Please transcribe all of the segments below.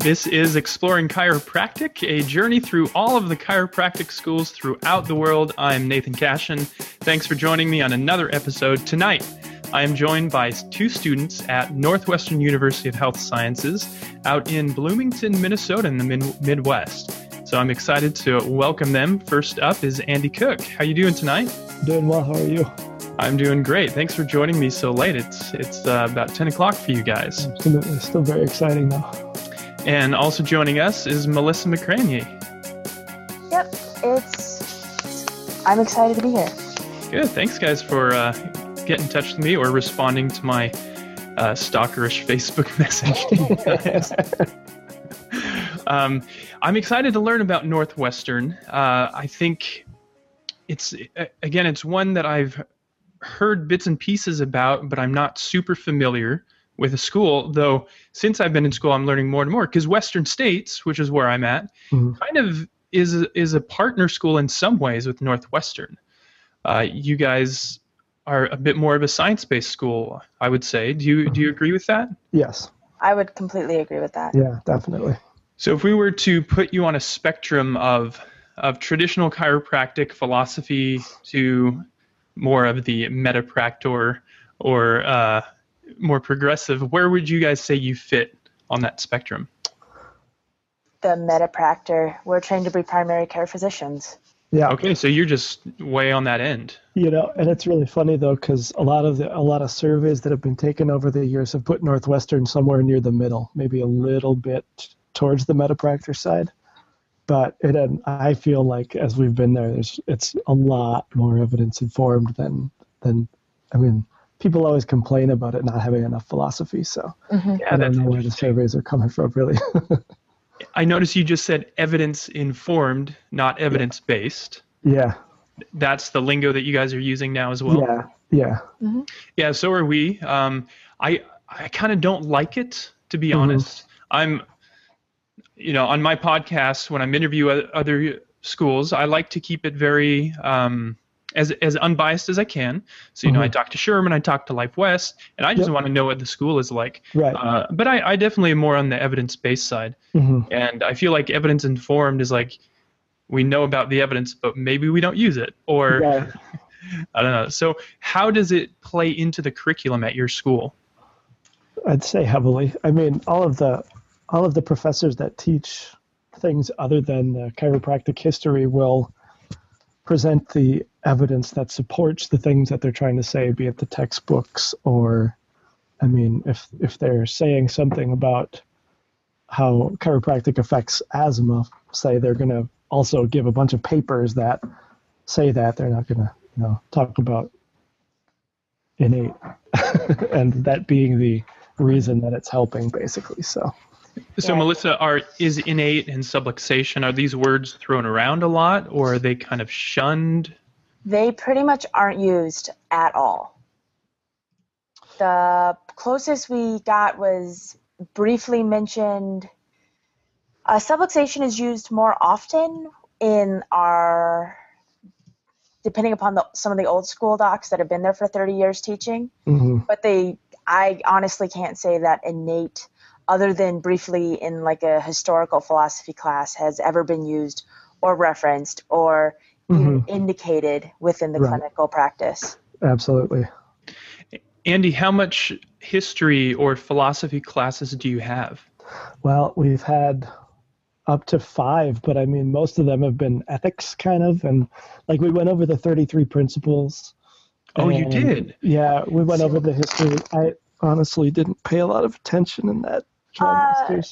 This is Exploring Chiropractic, a journey through all of the chiropractic schools throughout the world. I'm Nathan Cashin. Thanks for joining me on another episode tonight. I am joined by two students at Northwestern University of Health Sciences out in Bloomington, Minnesota, in the mid- Midwest. So I'm excited to welcome them. First up is Andy Cook. How you doing tonight? Doing well. How are you? I'm doing great. Thanks for joining me so late. It's it's uh, about 10 o'clock for you guys. Absolutely. Still very exciting though. And also joining us is Melissa Makranyi. Yep, it's. I'm excited to be here. Good. Thanks, guys, for uh, get in touch with me or responding to my uh, stalkerish Facebook message. um, I'm excited to learn about Northwestern. Uh, I think it's again, it's one that I've heard bits and pieces about, but I'm not super familiar with a school. Though since I've been in school, I'm learning more and more because Western States, which is where I'm at, mm-hmm. kind of is a, is a partner school in some ways with Northwestern. Uh, you guys are a bit more of a science-based school, I would say. Do you do you agree with that? Yes. I would completely agree with that. Yeah, definitely. So if we were to put you on a spectrum of of traditional chiropractic philosophy to more of the metapractor or uh, more progressive, where would you guys say you fit on that spectrum? The metapractor. We're trained to be primary care physicians. Yeah. Okay, so you're just way on that end. You know, and it's really funny though, because a lot of the a lot of surveys that have been taken over the years have put Northwestern somewhere near the middle, maybe a little bit towards the metapractor side. But it, um, I feel like as we've been there, there's it's a lot more evidence informed than than. I mean, people always complain about it not having enough philosophy. So mm-hmm. yeah, I don't know where the surveys are coming from, really. I noticed you just said evidence informed, not evidence based. Yeah. That's the lingo that you guys are using now as well. Yeah. Yeah. Mm-hmm. Yeah. So are we. Um, I I kind of don't like it to be mm-hmm. honest. I'm, you know, on my podcast when I'm interview other schools, I like to keep it very um, as as unbiased as I can. So you mm-hmm. know, I mm-hmm. talk to Sherman, I talk to Life West, and I just yep. want to know what the school is like. Right. Uh, but I, I definitely am more on the evidence based side, mm-hmm. and I feel like evidence informed is like we know about the evidence, but maybe we don't use it, or. I don't know. So how does it play into the curriculum at your school? I'd say heavily. I mean, all of the all of the professors that teach things other than chiropractic history will present the evidence that supports the things that they're trying to say, be it the textbooks or, I mean, if if they're saying something about how chiropractic affects asthma, say they're going to also give a bunch of papers that say that they're not going to, you know, talk about innate, and that being the reason that it's helping, basically. So. So yeah. Melissa, are is innate and subluxation are these words thrown around a lot, or are they kind of shunned? They pretty much aren't used at all. The closest we got was briefly mentioned. Uh, subluxation is used more often in our, depending upon the, some of the old school docs that have been there for 30 years teaching. Mm-hmm. But they, I honestly can't say that innate other than briefly in like a historical philosophy class, has ever been used or referenced or mm-hmm. indicated within the right. clinical practice. Absolutely. Andy, how much history or philosophy classes do you have? Well, we've had up to five, but I mean, most of them have been ethics kind of. And like we went over the 33 principles. Oh, you did? Yeah, we went over the history. I honestly didn't pay a lot of attention in that uh,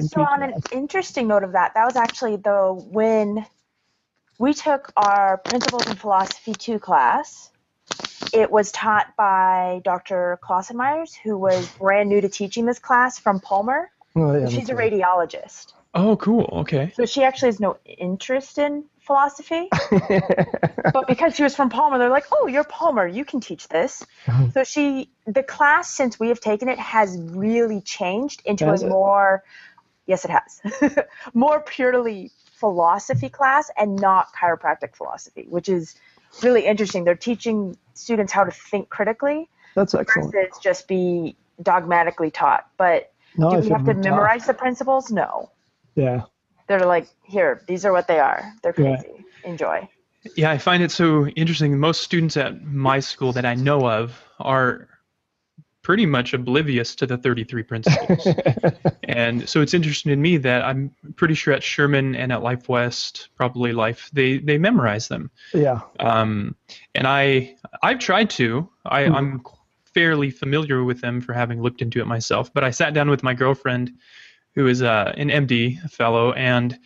so on an interesting note of that, that was actually the when we took our Principles in Philosophy 2 class. It was taught by Dr. Klossenmeyers, who was brand new to teaching this class from Palmer. Oh, yeah, she's a radiologist. Oh, cool. Okay. So she actually has no interest in philosophy. but because she was from Palmer, they're like, oh, you're Palmer. You can teach this. Uh-huh. so she, the class, since we have taken it, has really changed into has a it? more, yes, it has, more purely philosophy class and not chiropractic philosophy, which is really interesting. They're teaching students how to think critically. That's excellent. Versus just be dogmatically taught. But No, Do we have to ripped off. memorize the principles? No. Yeah. They're like, here, these are what they are. They're Right. crazy. Enjoy. Yeah, I find it so interesting. Most students at my school that I know of are pretty much oblivious to the 33 principles. and so it's interesting to me that I'm pretty sure at Sherman and at Life West, probably Life, they they memorize them. yeah. Um, and I I've tried to. I, Mhm. I'm fairly familiar with them for having looked into it myself. But I sat down with my girlfriend, who is uh, an MD fellow, and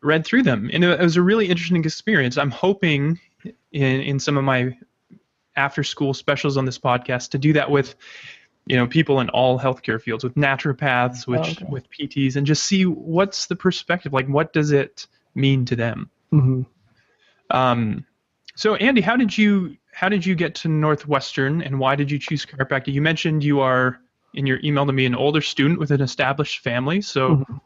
read through them, and it was a really interesting experience. I'm hoping in in some of my after school specials on this podcast to do that with you know people in all healthcare fields with naturopaths with Okay. with PTs and just see what's the perspective like what does it mean to them hmm um, so Andy, how did you how did you get to Northwestern, and why did you choose chiropractic? You mentioned you are in your email to me an older student with an established family. So Mhm.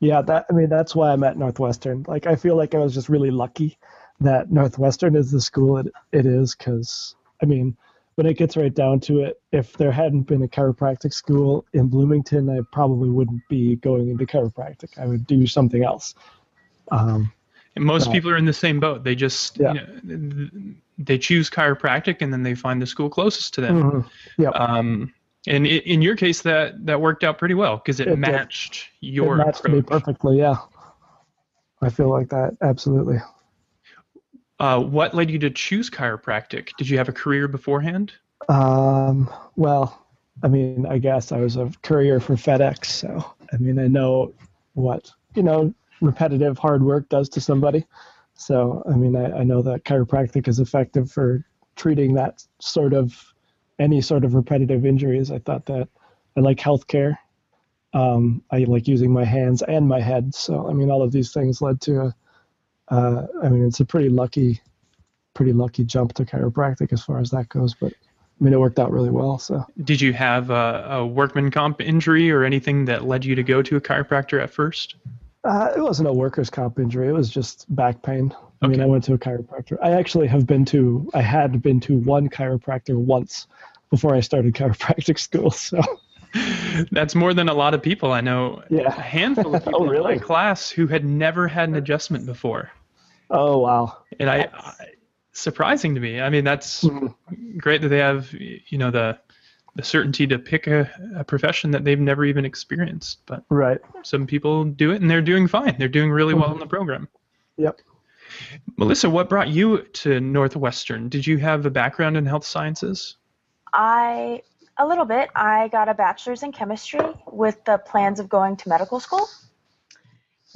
Yeah, that I mean that's why I'm at Northwestern. Like I feel like I was just really lucky that Northwestern is the school it, it is because I mean when it gets right down to it, if there hadn't been a chiropractic school in Bloomington, I probably wouldn't be going into chiropractic. I would do something else. Um, and most Right. people are in the same boat. They just Yeah. you know, they choose chiropractic, and then they find the school closest to them. mhm. Yep. Um, and i in your case, that that worked out pretty well because it, It did. matched your it matched me perfectly. Yeah, I feel like that absolutely. Uh, what led you to choose chiropractic? Did you have a career beforehand? Um, well, I mean, I guess I was a courier for FedEx, so I mean, I know what you know repetitive hard work does to somebody. So, I mean, I, I know that chiropractic is effective for treating that sort of any sort of repetitive injuries. I thought that I like healthcare. Um, I like using my hands and my head. So, I mean, all of these things led to a. Uh, I mean, it's a pretty lucky, pretty lucky jump to chiropractic as far as that goes. But I mean, it worked out really well. So Did you have a, a workman comp injury or anything that led you to go to a chiropractor at first? uh, it wasn't a workers' comp injury. It was just back pain. I mean, I went to a chiropractor. I actually have been to. I had been to one chiropractor once before I started chiropractic school. So That's more than a lot of people. I know Yeah. a handful of people Oh, in really? my class who had never had an adjustment before. Oh wow. And I, I surprising to me. I mean, that's Mhm. great that they have, you know, the the certainty to pick a, a profession that they've never even experienced. But Right. some people do it and they're doing fine. They're doing really well in the program. Yep. Melissa, what brought you to Northwestern? Did you have a background in health sciences? I a little bit. I got a bachelor's in chemistry with the plans of going to medical school,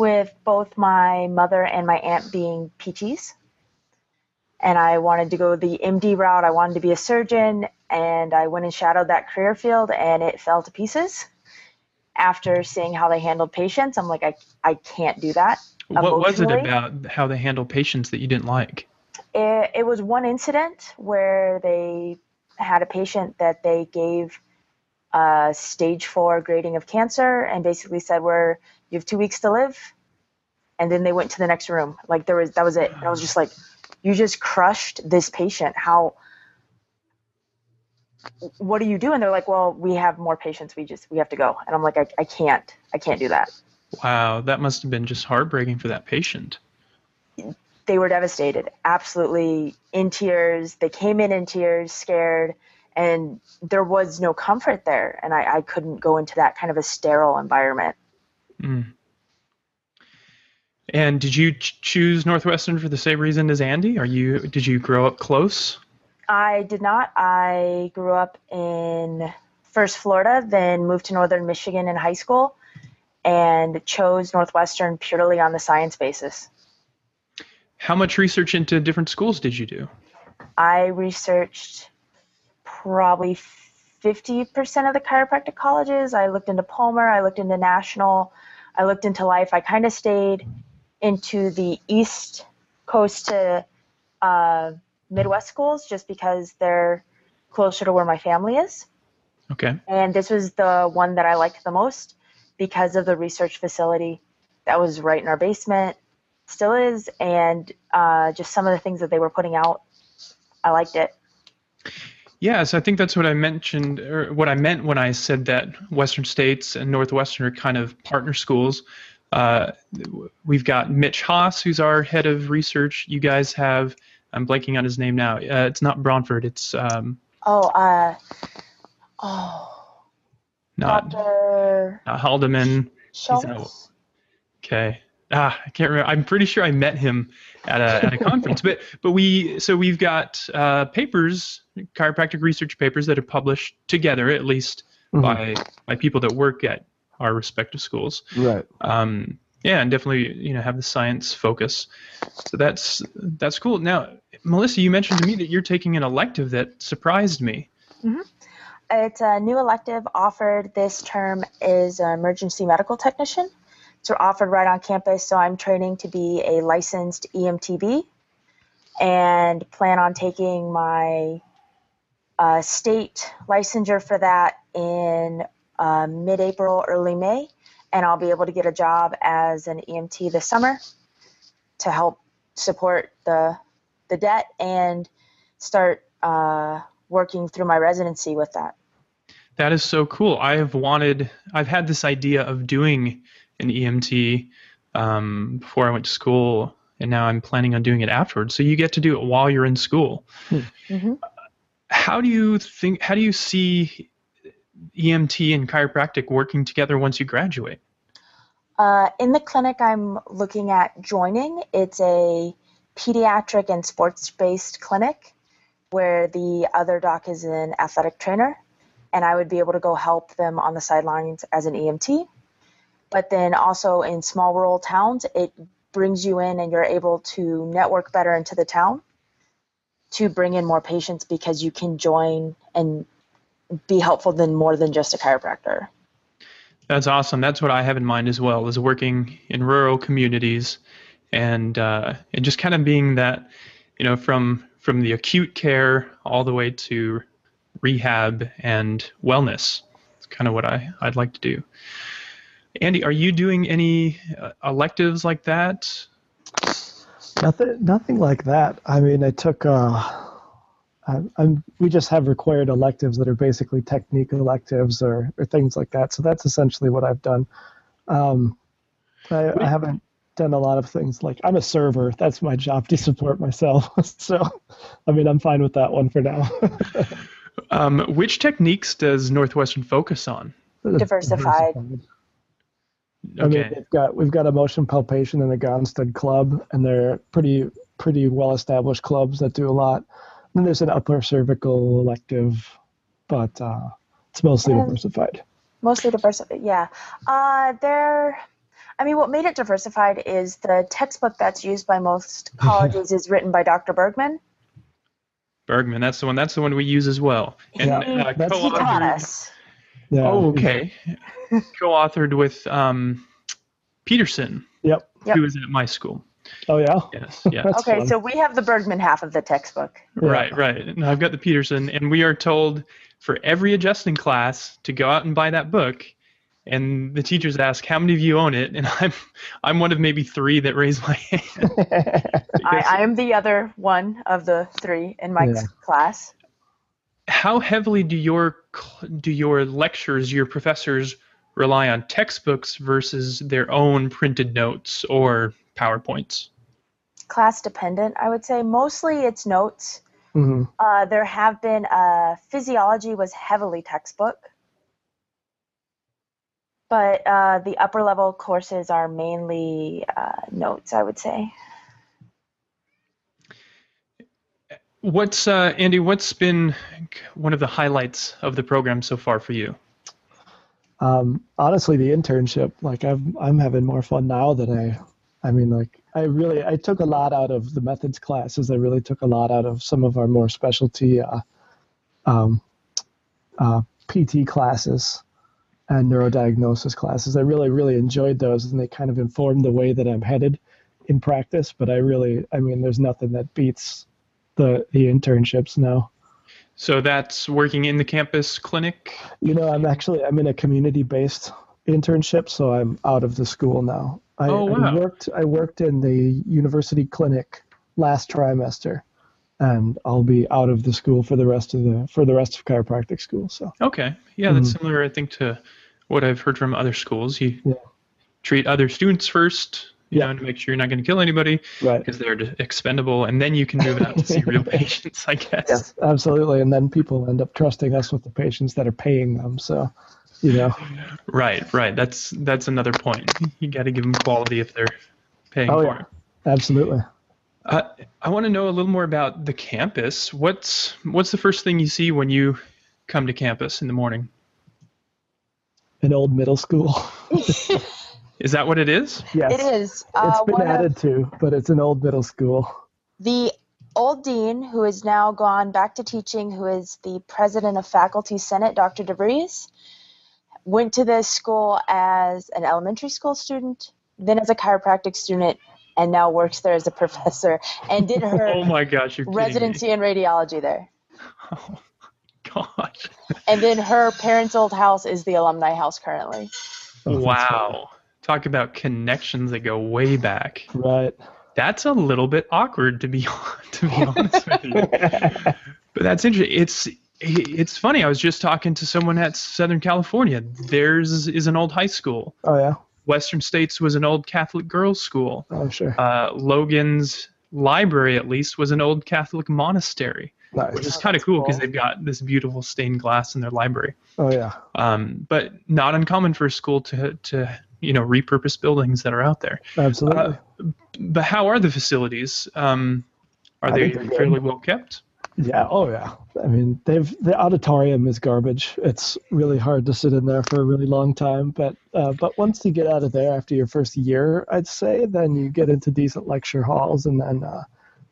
with both my mother and my aunt being PTs. And I wanted to go the MD route. I wanted to be a surgeon, and I went and shadowed that career field, and it fell to pieces. After seeing how they handled patients, I'm like, I, I can't do that. What was it about how they handled patients that you didn't like? It, it was one incident where they had a patient that they gave a stage four grading of cancer and basically said, "We're you have two weeks to live," and then they went to the next room. Like there was that was it. And I was just like, "You just crushed this patient. How?" What do you do? And they're like, well, we have more patients. We just we have to go. And I'm like, I, I can't. I can't do that. Wow, that must have been just heartbreaking for that patient. they were devastated, absolutely in tears. They came in in tears, scared, and there was no comfort there. And I, I couldn't go into that kind of a sterile environment. Mm. And did you ch- choose Northwestern for the same reason as Andy? Are you did you grow up close? I did not. I grew up in first Florida, then moved to Northern Michigan in high school, and chose Northwestern purely on the science basis. How much research into different schools did you do? I researched probably 50% of the chiropractic colleges. I looked into Palmer, I looked into National, I looked into Life. I kind of stayed into the East Coast to uh, Midwest schools just because they're closer to where my family is. Okay. And this was the one that I liked the most because of the research facility that was right in our basement, still is, and uh, just some of the things that they were putting out. I liked it. Yes, I think that's what I mentioned, or what I meant when I said that Western States and Northwestern are kind of partner schools. Uh, we've got Mitch Haas, who's our head of research. You guys have, I'm blanking on his name now. Uh, it's not Bronfort. It's um, Oh, uh, oh, not, Dr. not Haldeman. Schultz. Okay. Ah, I can't remember. I'm pretty sure I met him at a at a conference. But but we so we've got uh, papers, chiropractic research papers that are published together, at least Mhm. by by people that work at our respective schools. Right. Um, yeah, and definitely you know have the science focus. So that's that's cool. Now, Melissa, you mentioned to me that you're taking an elective that surprised me. It's a new elective offered this term is an emergency medical technician. It's offered right on campus, so I'm training to be a licensed EMTB and plan on taking my uh, state licensure for that in uh, mid-April, early May, and I'll be able to get a job as an EMT this summer to help support the the debt and start uh, working through my residency with that. That is so cool. I have wanted, I've had this idea of doing an EMT um, before I went to school, and now I'm planning on doing it afterwards. So you get to do it while you're in school. Mhm. How do you think, how do you see EMT and chiropractic working together once you graduate? Uh, in the clinic I'm looking at joining, it's a pediatric and sports based clinic where the other doc is an athletic trainer, and I would be able to go help them on the sidelines as an EMT. But then also in small rural towns, it brings you in and you're able to network better into the town to bring in more patients because you can join and be helpful than more than just a chiropractor. That's awesome. That's what I have in mind as well, is working in rural communities and uh, and just kind of being that, you know, from from the acute care all the way to rehab and wellness. It's kind of what I I'd like to do. Andy, are you doing any uh, electives like that? Nothing, nothing like that. I mean, I took. Uh, I'm, I'm. We just have required electives that are basically technique electives or, or things like that. So that's essentially what I've done. Um, I, I haven't done a lot of things like I'm a server. That's my job to support myself. so, I mean, I'm fine with that one for now. Um, which techniques does Northwestern focus on? Diversified. I mean, Okay. they've got we've got a motion palpation and the Gonstead Club, and they're pretty pretty well established clubs that do a lot. then there's an upper cervical elective, but uh, it's mostly Um, diversified. Mostly diversified, yeah. Uh, there, I mean, what made it diversified is the textbook that's used by most colleges is written by Dr. Bergman. Bergman, that's the one. That's the one we use as well. And Yeah, uh, that's- He taught co-authored- us. Yeah. Oh, okay. Co-authored with um, Peterson, Yep. Yep. who was at my school. Oh yeah. Yes, yes. That's Okay, fun. so we have the Bergman half of the textbook. Yeah. Right, right. And I've got the Peterson, and we are told for every adjusting class to go out and buy that book. And the teachers ask, "How many of you own it?" And I'm, I'm one of maybe three that raise my hand. I, I am the other one of the three in Mike's Yeah. class. How heavily do your do your lectures, your professors rely on textbooks versus their own printed notes or PowerPoints? Class dependent, I would say. Mostly it's notes. hmm Uh, there have been, uh, physiology was heavily textbook. But uh, the upper level courses are mainly uh, notes, I would say. What's uh, Andy? What's been one of the highlights of the program so far for you? Um, honestly, the internship, like I'm, I'm having more fun now than I, I mean, like I really, I took a lot out of the methods classes. I really took a lot out of some of our more specialty, uh, um, uh, PT classes and neurodiagnosis classes. I really, really enjoyed those, and they kind of informed the way that I'm headed in practice. But I really, I mean, there's nothing that beats the the internships now. So that's working in the campus clinic. You know, I'm actually I'm in a community-based internship, so I'm out of the school now. I, Oh, wow. I worked I worked in the university clinic last trimester, and I'll be out of the school for the rest of the for the rest of chiropractic school. So Okay. Yeah, that's Mhm. similar, I think, to what I've heard from other schools. You Yeah. treat other students first, you Yeah. know, to make sure you're not going to kill anybody right. because they're expendable, and then you can move out to see real patients, I guess. Yes, absolutely. And then people end up trusting us with the patients that are paying them. So, you know, Right, right. That's that's another point. You got to give them quality if they're paying Oh, for yeah. it. absolutely. Uh, I want to know a little more about the campus. What's what's the first thing you see when you come to campus in the morning? An old middle school. Is that what it is? yes. It is. Uh, It's been one of added to, but it's an old middle school. the old dean, who has now gone back to teaching, who is the president of Faculty Senate, Dr. DeVries, went to this school as an elementary school student, then as a chiropractic student, and now works there as a professor, and did her Oh my gosh, you're residency in radiology there. Oh my gosh. And then her parents' old house is the alumni house currently. Oh, that's wow. Talk about connections that go way back. Right. That's a little bit awkward to be to be honest with you. But that's interesting. It's it's funny. I was just talking to someone at Southern California. Theirs is an old high school. Oh, yeah. Western States was an old Catholic girls' school. Oh, sure. Uh, Logan's library, at least, was an old Catholic monastery, which is kind of that's cool cool. because they've got this beautiful stained glass in their library. Oh, yeah. Um, but not uncommon for a school to to you know repurposed buildings that are out there. Absolutely. But how are the facilities? Um, are I they they're good. fairly well kept? Yeah. Oh, yeah. I mean, they've the auditorium is garbage. It's really hard to sit in there for a really long time. But uh, but once you get out of there after your first year, I'd say, then you get into decent lecture halls, and then uh,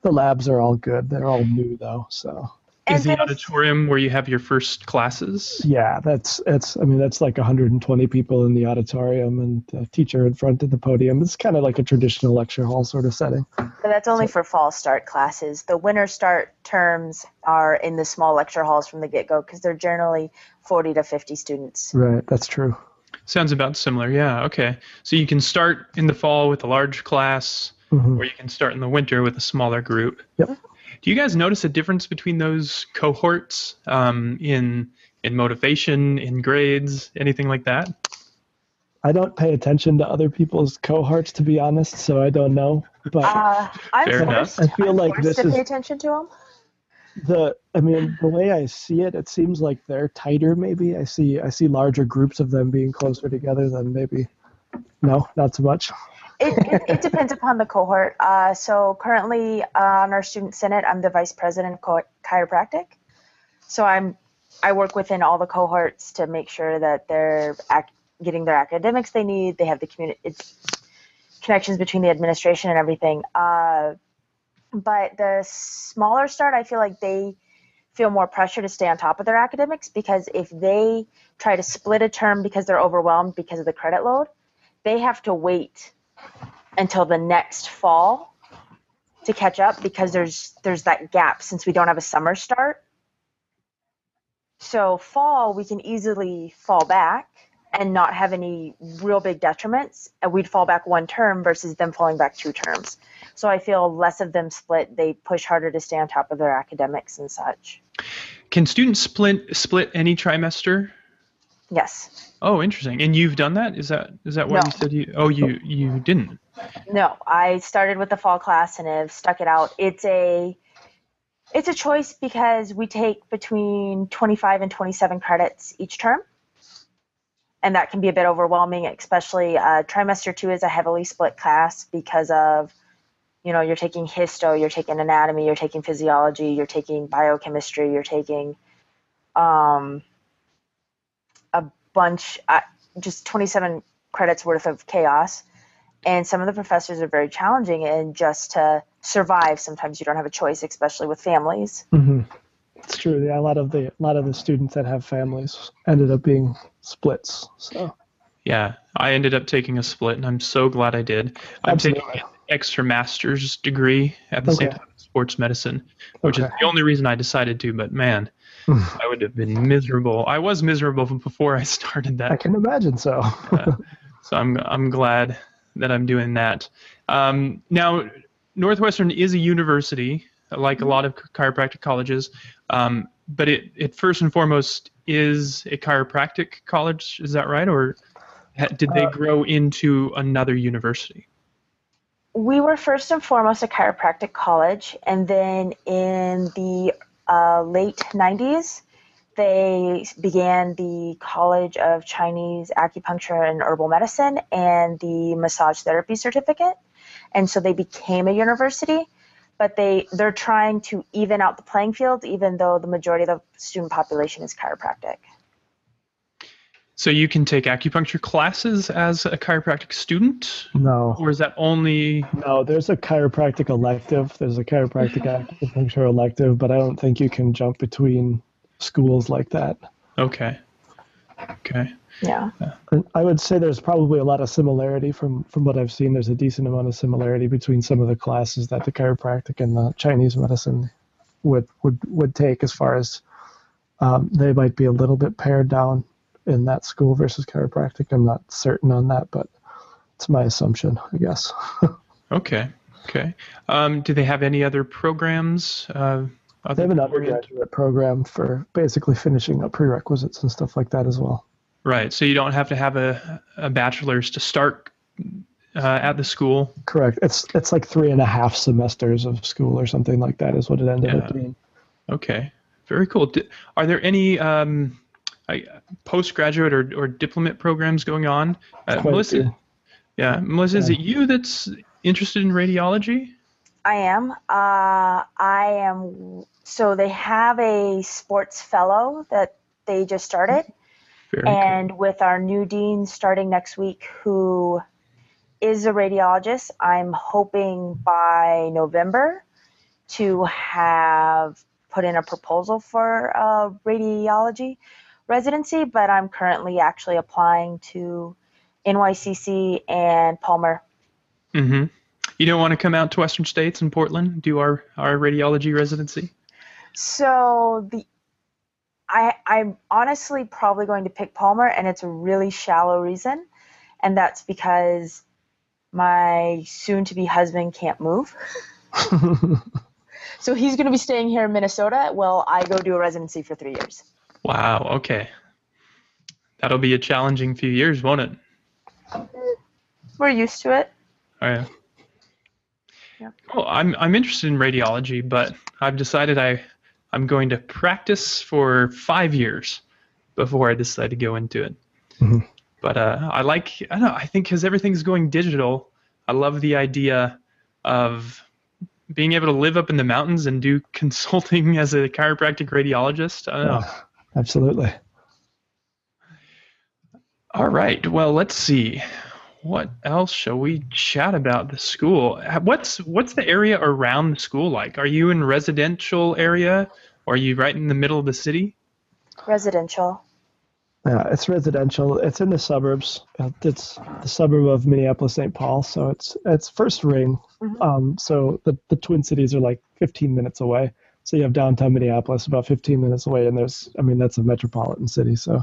the labs are all good. They're all new though, so Is the auditorium where you have your first classes? yeah, that's it's. I mean, that's like 120 people in the auditorium and a teacher in front of the podium. It's kind of like a traditional lecture hall sort of setting. But that's only for fall start classes. The winter start terms are in the small lecture halls from the get go because they're generally 40 to 50 students. Right. That's true. Sounds about similar. Yeah. Okay. So you can start in the fall with a large class, Mhm. or you can start in the winter with a smaller group. Yep. Do you guys notice a difference between those cohorts um, in in motivation, in grades, anything like that? I don't pay attention to other people's cohorts, to be honest, so I don't know. But Uh, I'm Fair forced, enough. I feel I'm like forced this to is pay attention to them. the i mean the way i see it it seems like they're tighter maybe i see i see larger groups of them being closer together than maybe no not so much It, it, it depends upon the cohort. Uh, so currently uh, on our student senate, I'm the vice president of chiropractic. So I'm I work within all the cohorts to make sure that they're ac- getting their academics they need. They have the community connections between the administration and everything. Uh, but the smaller start, I feel like they feel more pressure to stay on top of their academics because if they try to split a term because they're overwhelmed because of the credit load, they have to wait until the next fall to catch up because there's there's that gap since we don't have a summer start. So fall we can easily fall back and not have any real big detriments and we'd fall back one term versus them falling back two terms. So I feel less of them split. They push harder to stay on top of their academics and such. Can students split split any trimester? Yes. Oh, interesting. And you've done that? Is that is that what No. you said? You oh you you didn't. No, I started with the fall class and have stuck it out. It's a it's a choice because we take between 25 and 27 credits each term. And that can be a bit overwhelming, especially uh, trimester two is a heavily split class because of, you know, you're taking histo, you're taking anatomy, you're taking physiology, you're taking biochemistry, you're taking um, bunch, uh, just 27 credits worth of chaos. And some of the professors are very challenging and just to survive. Sometimes you don't have a choice especially with families. Hmm it's true. Yeah a lot of the a lot of the students that have families ended up being splits so. Yeah, I ended up taking a split, and I'm so glad I did. I'm taking an extra master's degree at the same time sports medicine, which is the only reason I decided to. But man, I would have been miserable. I was miserable before I started that. i can imagine so So I'm I'm glad that I'm doing that. Um, now, Northwestern is a university. like a lot of chiropractic colleges. Um, but it, it first and foremost is a chiropractic college. Is that right, or ha- did they Uh, grow into another university? We were first and foremost a chiropractic college, and then in the uh, late 90s, they began the College of Chinese Acupuncture and Herbal Medicine and the Massage Therapy Certificate. And so they became a university, but they, they're trying to even out the playing field, even though the majority of the student population is chiropractic. So you can take acupuncture classes as a chiropractic student, No, or is that only no. There's a chiropractic elective. There's a chiropractic acupuncture elective, but I don't think you can jump between schools like that. okay? Okay. Yeah. I would say there's probably a lot of similarity from from what I've seen. There's a decent amount of similarity between some of the classes that the chiropractic and the Chinese medicine would would would take as far as um, they might be a little bit pared down in that school versus chiropractic. I'm not certain on that, but it's my assumption, I guess. Okay. Okay. Um, do they have any other programs? Uh, other They have an undergraduate program for basically finishing up prerequisites and stuff like that as well. Right. So you don't have to have a, a bachelor's to start uh, at the school. Correct. It's it's like three and a half semesters of school or something like that is what it ended up being. Okay. Very cool. Are there any um, I, postgraduate or, or diplomate programs going on? Uh, Quite a Melissa, few. yeah, Melissa, is it you that's interested in radiology? I am. Uh, I am. So they have a sports fellow that they just started. Very cool. And with our new dean starting next week, who is a radiologist, I'm hoping by November to have put in a proposal for a radiology residency. But I'm currently actually applying to NYCC and Palmer. Mm-hmm. You don't want to come out to Western States and Portland do our, our radiology residency? So the I I'm honestly probably going to pick Palmer and it's a really shallow reason and that's because my soon to be husband can't move. So he's going to be staying here in Minnesota while I go do a residency for 3 years. Wow. Okay. That'll be a challenging few years, won't it? We're used to it. Oh, yeah. Yeah. Well, I'm I'm interested in radiology, but I've decided I I'm going to practice for five years before I decide to go into it. Mhm. But uh, I like I don't know I think because everything's going digital, I love the idea of being able to live up in the mountains and do consulting as a chiropractic radiologist. I don't know. Yeah, absolutely. All right. Well, let's see. What else shall we chat about the school? What's what's the area around the school like? Are you in residential area or are you right in the middle of the city? Residential. Yeah, it's residential. It's in the suburbs. It's the suburb of Minneapolis, St. Paul. So it's it's first ring. Mhm. Um, so the the Twin Cities are like 15 minutes away. So you have downtown Minneapolis about 15 minutes away, and there's I mean that's a metropolitan city. So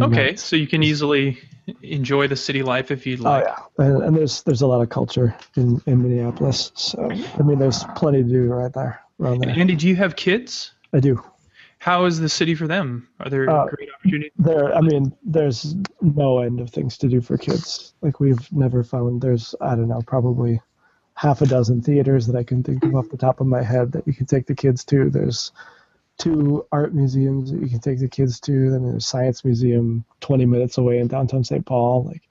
Okay, so you can easily enjoy the city life if you'd like. Oh yeah, and, and there's there's a lot of culture in in Minneapolis. So I mean there's plenty to do right there around there. Andy, do you have kids? I do. How is the city for them? Are there Uh, great opportunities? There, I mean, there's no end of things to do for kids. Like we've never found. There's, I don't know, probably half a dozen theaters that I can think of off the top of my head that you can take the kids to. There's two art museums that you can take the kids to. Then there's a science museum 20 minutes away in downtown St. Paul. Like,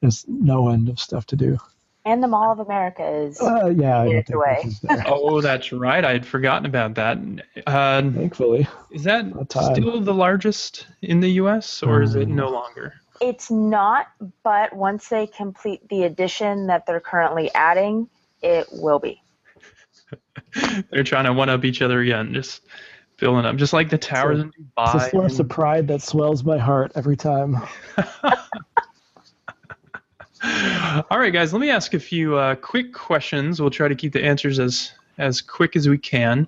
there's no end of stuff to do. And the Mall of America is Uh, yeah, I Minutes away. this is there. Oh, that's right. I had forgotten about that. Uh, Thankfully, is that still the largest in the U.S. or is it Mm. no longer? It's not, but once they complete the addition that they're currently adding, it will be. They're trying to one up each other again, just filling up, just like the towers So- in it's a Dubai. source of pride that swells my heart every time. All right, guys. Let me ask a few uh, quick questions. We'll try to keep the answers as as quick as we can.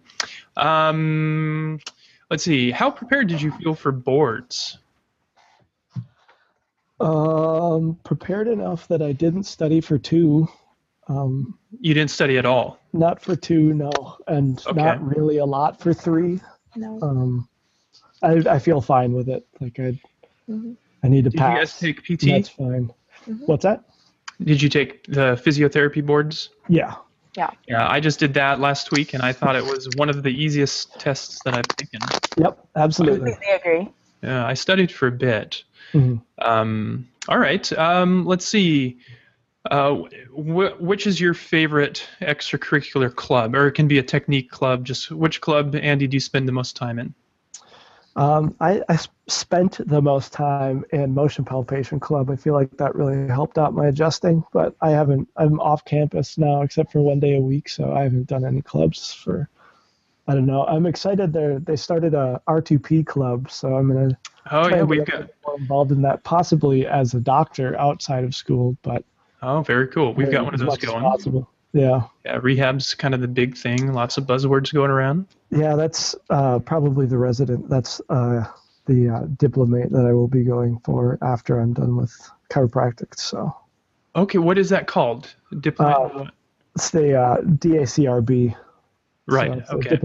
Um, let's see. How prepared did you feel for boards? Um, prepared enough that I didn't study for two. Um, You didn't study at all. not for two, no, and Okay. not really a lot for three. No. Um, I I feel fine with it. Like I Mhm. I need to Did pass. you guys take PT? That's fine. Mhm. What's that? Did you take the physiotherapy boards? Yeah. Yeah, Yeah, I just did that last week, and I thought it was one of the easiest tests that I've taken. Yep. Absolutely. Completely agree. Yeah, I studied for a bit. Mhm. Um, all right. Um, let's see. Uh, wh- which is your favorite extracurricular club, or it can be a technique club? Just which club, Andy, do you spend the most time in? Um, I, I spent the most time in motion palpation club. I feel like that really helped out my adjusting, but I haven't. I'm off campus now, except for one day a week, so I haven't done any clubs for. I don't know. I'm excited. They they started a R2P club, so I'm gonna Oh yeah, we've got. more involved in that, possibly as a doctor outside of school, but Oh, very cool. We've got one of those going. Possible. Yeah. Yeah, rehab's kind of the big thing. Lots of buzzwords going around. Yeah, that's uh, probably the resident. That's uh, the uh, diplomate that I will be going for after I'm done with chiropractic. So Okay, what is that called? Diplomat. Uh, it's the uh, DACRB. right. So okay.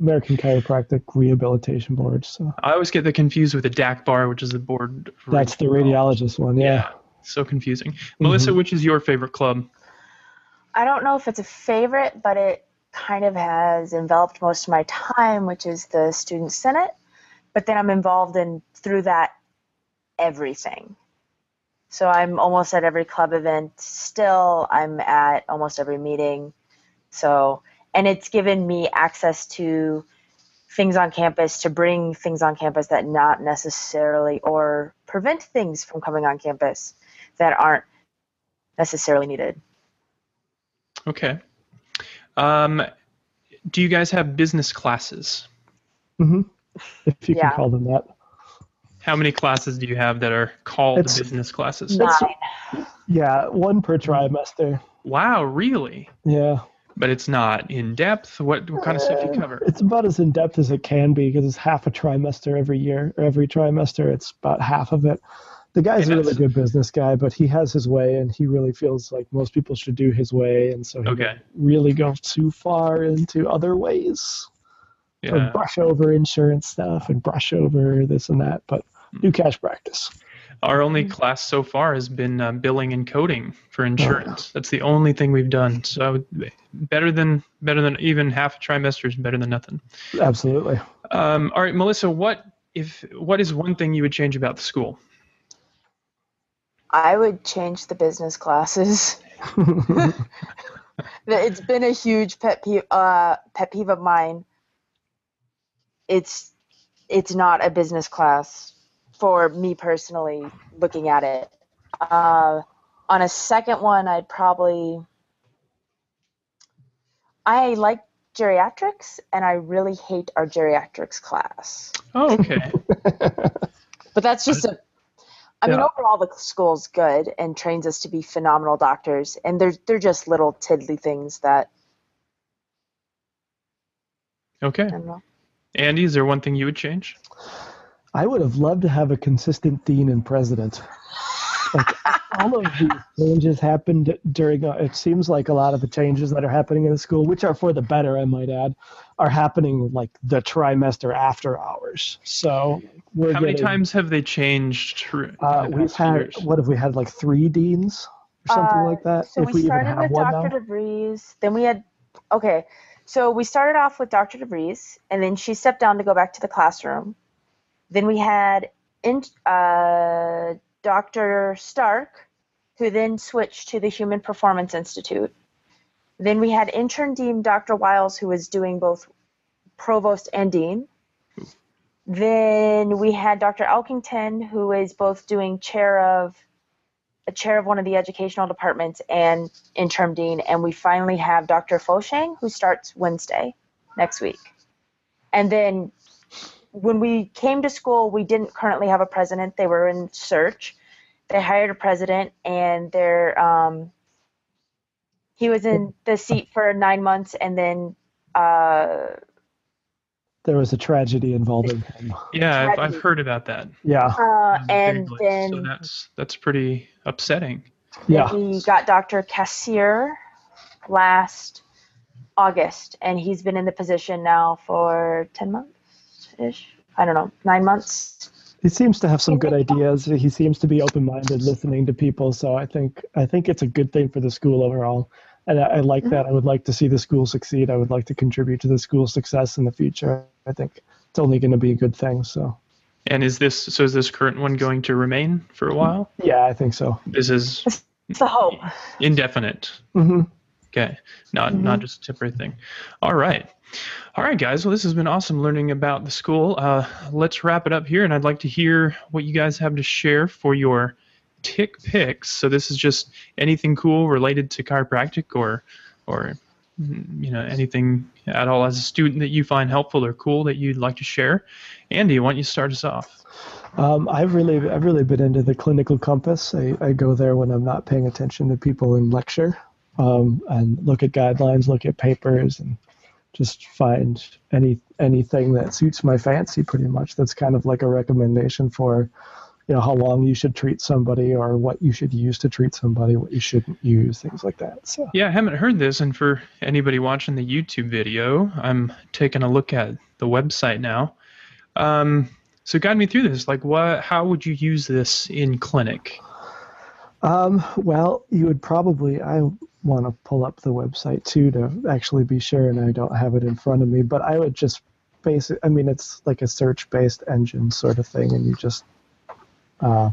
American Chiropractic Rehabilitation Board. So I always get that confused with the DACBR, which is the board. for that's the radiologist one. Yeah. So confusing. Mm-hmm. Melissa, which is your favorite club? I don't know if it's a favorite, but it kind of has enveloped most of my time, which is the student senate. But then I'm involved in through that everything. So I'm almost at every club event still. I'm at almost every meeting. So and it's given me access to things on campus to bring things on campus that not necessarily or prevent things from coming on campus that aren't necessarily needed. Okay. Um, do you guys have business classes? hmm If you Yeah. can call them that. How many classes do you have that are called It's- business classes? Nine. Yeah, one per trimester. Wow, really? Yeah. But it's not in depth. What what kind of stuff do you cover? It's about as in depth as it can be because it's half a trimester every year or every trimester. It's about half of it. The guy's And a really good business guy, but he has his way, and he really feels like most people should do his way, and so he Okay. really go too far into other ways. Or brush over insurance stuff and brush over this and that, but do cash practice. Our only class so far has been uh, billing and coding for insurance. That's the only thing we've done. So would, better than better than even half a trimester is better than nothing. Absolutely. Um, all right, Melissa, what if what is one thing you would change about the school? I would change the business classes. it's been a huge pet peeve, uh, pet peeve of mine. It's it's not a business class for me personally. Looking at it, uh, on a second one, I'd probably. I like geriatrics, and I really hate our geriatrics class. Oh, okay. But that's just a. I mean, overall, the school's good and trains us to be phenomenal doctors, and they're they're just little tiddly things that okay. I don't know. Andy, is there one thing you would change? I would have loved to have a consistent dean and president. Like all of these changes happened during. Uh, it seems like a lot of the changes that are happening in the school, which are for the better, I might add, are happening like the trimester after hours. So we're How many times have they changed? Uh, we've had years? what have we had like three deans or something Uh, like that? So if we, we, even started have with Dr. now. DeVries. Then we had okay. So we started off with Dr. DeVries, and then she stepped down to go back to the classroom. Then we had in, uh, Dr. Stark, who then switched to the Human Performance Institute. Then we had intern dean Dr. Wiles, who was doing both provost and dean. Then we had Dr. Elkington, who is both doing chair of a chair of one of the educational departments and interim dean. And we finally have Dr. Foshang, who starts Wednesday next week. And then when we came to school, we didn't currently have a president. They were in search. They hired a president, and they're um, he was in the seat for nine months, and then uh, There was a tragedy involving him. Yeah, I've, I've heard about that. Yeah, uh, and Vaguely. then so that's that's pretty upsetting. yeah. we got Dr. Cassirer, last August, and he's been in the position now for 10 months ish. I don't know, nine months. He seems to have some good ideas. He seems to be open-minded, listening to people. So I think I think it's a good thing for the school overall, and I, I like that. I would like to see the school succeed. I would like to contribute to the school's success in the future. I think it's only going to be a good thing. So And is this so? Is this current one going to remain for a while? yeah, I think so. This is It's the hope. indefinite. hmm Okay, not not just a temporary thing. All right, all right, guys. Well, this has been awesome learning about the school. Uh, let's wrap it up here, and I'd like to hear what you guys have to share for your tick picks. So this is just anything cool related to chiropractic, or or you know anything at all as a student that you find helpful or cool that you'd like to share. Andy, why don't you start us off? Um, I've really I've really been into the clinical compass. I, I go there when I'm not paying attention to people in lecture, um, and look at guidelines, look at papers, and just find any anything that suits my fancy. Pretty much, that's kind of like a recommendation for, you know, how long you should treat somebody, or what you should use to treat somebody, what you shouldn't use, things like that. So Yeah, I haven't heard this, and for anybody watching the YouTube video, I'm taking a look at the website now. Um, so guide me through this. Like, what? How would you use this in clinic? Um, well, you would probably, I want to pull up the website too to actually be sure, and I don't have it in front of me, but I would just basic, I mean, it's like a search based engine sort of thing, and you just uh,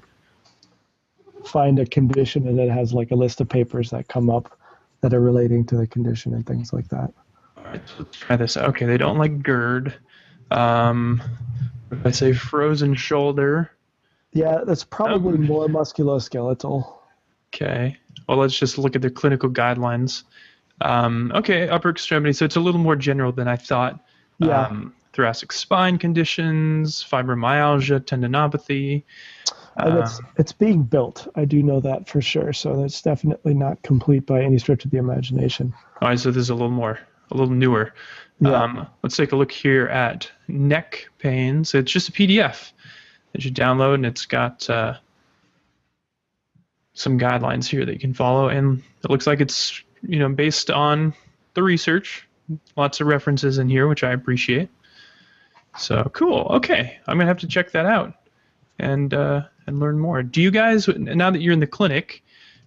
find a condition and it has like a list of papers that come up that are relating to the condition and things like that. All right, so let's try this. out. Okay, they don't like GERD. Um, if I say frozen shoulder, Yeah, that's probably more musculoskeletal. Okay. Well, let's just look at the clinical guidelines. Um, okay, upper extremity. So it's a little more general than I thought. Yeah. Um, thoracic spine conditions, fibromyalgia, tendinopathy. And it's Um, it's being built. I do know that for sure. So that's definitely not complete by any stretch of the imagination. All right, so this is a little more, a little newer. Yeah. Um, let's take a look here at neck pain. So it's just a PDF that you download, and it's got uh, some guidelines here that you can follow, and it looks like it's you know based on the research. Lots of references in here, which I appreciate. So cool. Okay, I'm gonna have to check that out and uh, and learn more. Do you guys now that you're in the clinic?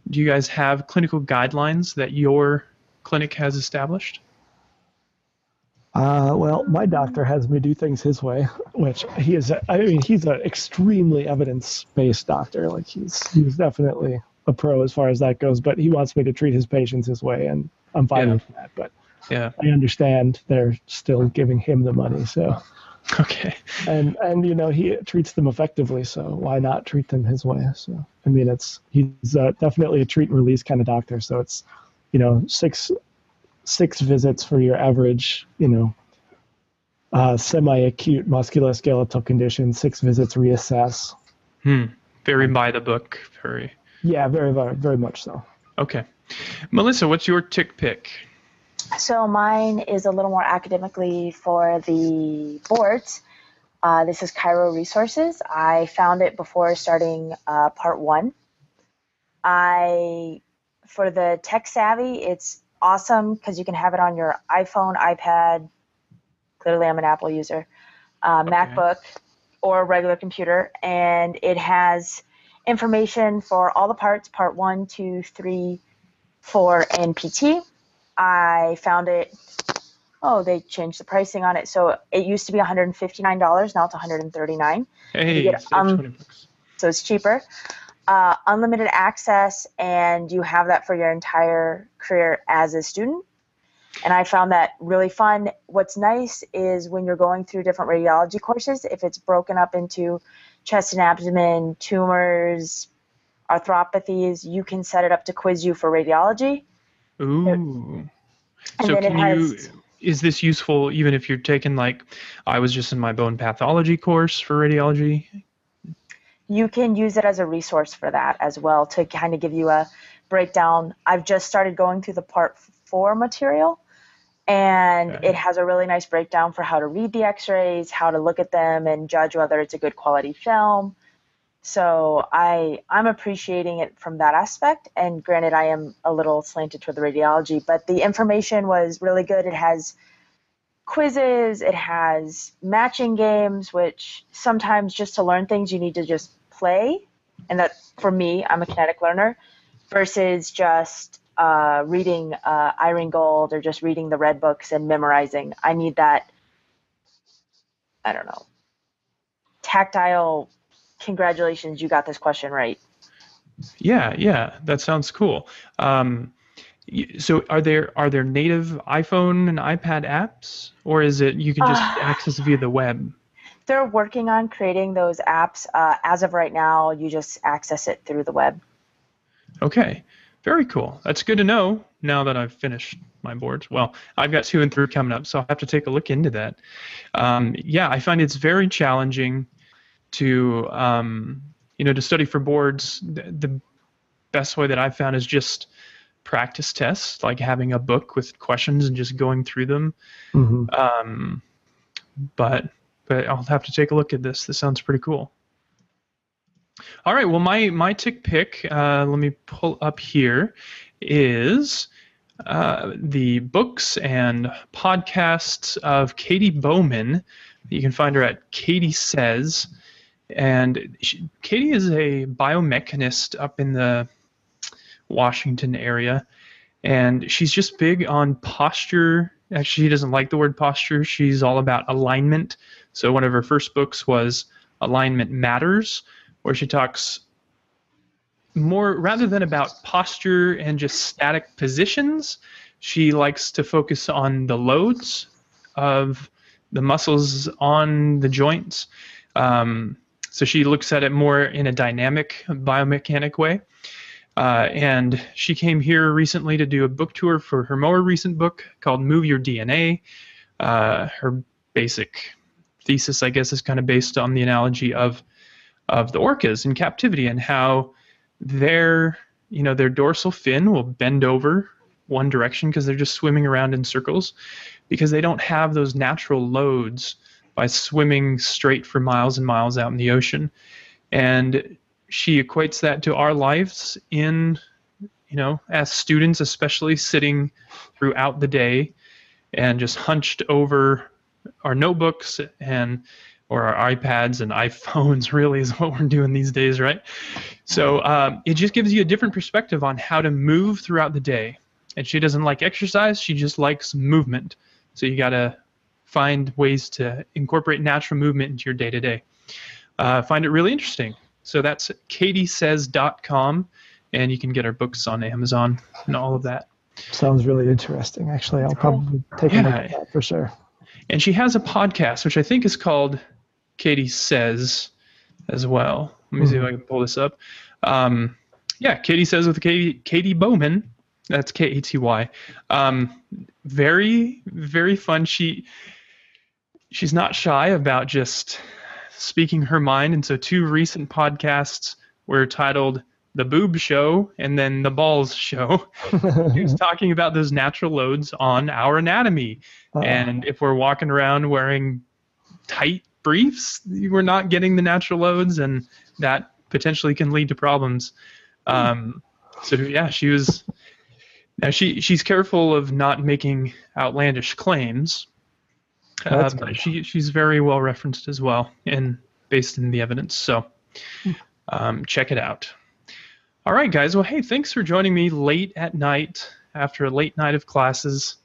Do you guys have clinical guidelines that your clinic has established? Uh, well, my doctor has me do things his way, which he is. I mean, he's an extremely evidence-based doctor. Like he's he's definitely a pro as far as that goes. But he wants me to treat his patients his way, and I'm fine Yeah. with that. But Yeah. I understand they're still giving him the money. So Okay. and and you know he treats them effectively. So why not treat them his way? So I mean, it's he's uh, definitely a treat and release kind of doctor. So it's you know six six visits for your average you know uh, semi-acute musculoskeletal condition. Six visits reassess. Hmm. Very by the book. Very. Yeah, very very very much so. Okay. Melissa, what's your tick pick? So mine is a little more academically for the boards. Uh, this is Chiro Resources. I found it before starting uh, part one. I, for the tech savvy, it's awesome because you can have it on your iPhone, iPad. Clearly, I'm an Apple user, uh, MacBook, or a regular computer, and it has information for all the parts: part one, two, three, four, and PT. I found it. Oh, they changed the pricing on it. So it used to be $159. Now it's $139. Hey, get, um, 20 bucks. So it's cheaper. Uh, unlimited access, and you have that for your entire career as a student. And I found that really fun. What's nice is when you're going through different radiology courses, if it's broken up into chest and abdomen, tumors, arthropathies, you can set it up to quiz you for radiology. Ooh. And so can has- you? Is this useful even if you're taking like? I was just in my bone pathology course for radiology. You can use it as a resource for that as well to kind of give you a breakdown. I've just started going through the part four material, and Okay. it has a really nice breakdown for how to read the x rays, how to look at them, and judge whether it's a good quality film. So I I'm appreciating it from that aspect. And granted, I am a little slanted toward the radiology, but the information was really good. It has quizzes, it has matching games, which sometimes just to learn things you need to just play. And that for me, I'm a kinetic learner, versus just uh, reading uh, Irene Gold or just reading the red books and memorizing. I need that. I don't know. Tactile. Congratulations, you got this question right. Yeah, yeah, that sounds cool. Um, so are there are there native iphone and ipad apps or is it you can just uh, access via the web they're working on creating those apps uh, as of right now you just access it through the web. Okay. Very cool. That's good to know now that i've finished my boards. Well i've got two and three coming up so i'll have to take a look into that. Um, yeah i find it's very challenging to um, you know to study for boards. The, the best way that i've found is just practice tests, like having a book with questions and just going through them. Mm-hmm. Um, but but I'll have to take a look at this. This sounds pretty cool. All right. Well, my my tick pick. Uh, let me pull up here. Is uh, the books and podcasts of Katy Bowman. You can find her at Katy Says, and she, Katy is a biomechanist up in the Washington area. And she's just big on posture. Actually, she doesn't like the word posture. She's all about alignment. So one of her first books was Alignment Matters, where she talks more rather than about posture and just static positions. She likes to focus on the loads of the muscles on the joints. Um, so she looks at it more in a dynamic biomechanic way. Uh, and she came here recently to do a book tour for her more recent book called Move Your DNA. Uh, her basic thesis, I guess, is kind of based on the analogy of of the orcas in captivity and how their you know their dorsal fin will bend over one direction because they're just swimming around in circles because they don't have those natural loads by swimming straight for miles and miles out in the ocean. And she equates that to our lives in you know as students especially sitting throughout the day and just hunched over our notebooks and or our ipads and iphones really is what we're doing these days right? So um, it just gives you a different perspective on how to move throughout the day. And she doesn't like exercise she just likes movement. So you got to find ways to incorporate natural movement into your day to day find it really interesting so that's katysays.com, and you can get our books on Amazon and all of that. Sounds really interesting. Actually, I'll probably take yeah. a look at that for sure. And she has a podcast, which I think is called Katy Says as well. Let me mm-hmm. see if I can pull this up. Um, yeah, Katy Says with Katy, Katy Bowman. That's K A T Y. Um, very, very fun. She she's not shy about just speaking her mind. And so, two recent podcasts were titled The Boob Show and then The Balls Show. he was talking about those natural loads on our anatomy. Uh, and if we're walking around wearing tight briefs, we're not getting the natural loads, and that potentially can lead to problems. Um, so, yeah, she was. Now she she's careful of not making outlandish claims, uh, but she she's very well referenced as well and based in the evidence. So um, check it out. All right, guys. Well, hey, thanks for joining me late at night after a late night of classes.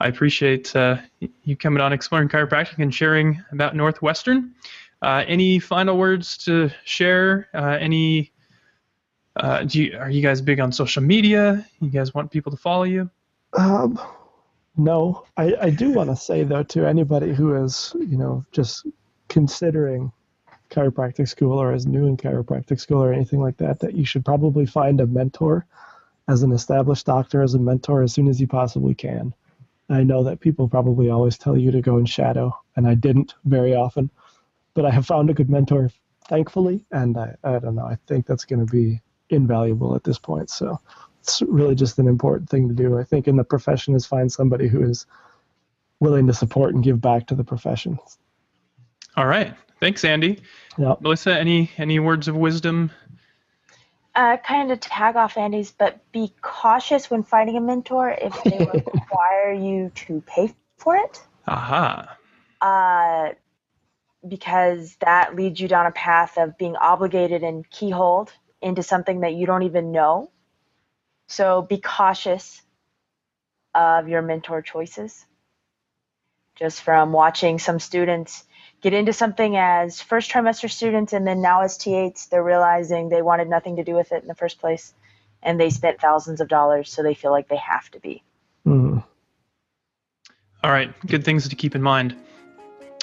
I appreciate uh, you coming on Exploring Chiropractic and sharing about Northwestern. Uh, any final words to share? Uh, any? Uh, do you, are you guys big on social media? You guys want people to follow you? Um, no, I, I do want to say though to anybody who is you know just considering chiropractic school or is new in chiropractic school or anything like that that you should probably find a mentor as an established doctor as a mentor as soon as you possibly can. I know that people probably always tell you to go and shadow, and I didn't very often, but I have found a good mentor, thankfully, and I, I don't know, I think that's going to be invaluable at this point. So it's really just an important thing to do. I think in the profession is find somebody who is willing to support and give back to the profession. All right. Thanks, Andy. Yep. Melissa, any any words of wisdom? Uh, kind of to tag off Andy's, but be cautious when finding a mentor if they require you to pay for it. Aha. Uh, because that leads you down a path of being obligated and keyholed into something that you don't even know. So be cautious of your mentor choices. Just from watching some students get into something as first trimester students and then now as T8s, they're realizing they wanted nothing to do with it in the first place and they spent thousands of dollars, so they feel like they have to be. Mm. All right, good things to keep in mind.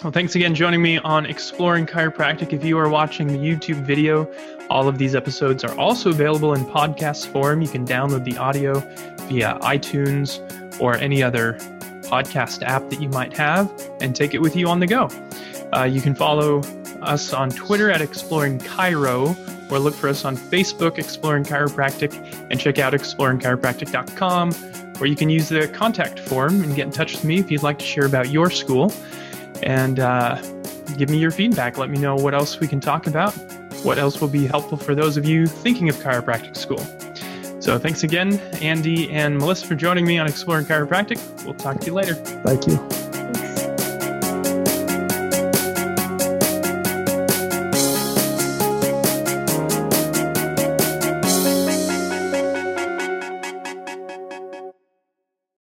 Well, thanks again joining me on Exploring Chiropractic. If you are watching the YouTube video, all of these episodes are also available in podcast form. You can download the audio via iTunes or any other podcast app that you might have and take it with you on the go. Uh, you can follow us on Twitter at Exploring Chiro or look for us on Facebook, Exploring Chiropractic, and check out exploringchiropractic.com, where you can use the contact form and get in touch with me if you'd like to share about your school and uh, give me your feedback. Let me know what else we can talk about, what else will be helpful for those of you thinking of chiropractic school. So thanks again, Andy and Melissa, for joining me on Exploring Chiropractic. We'll talk to you later. Thank you.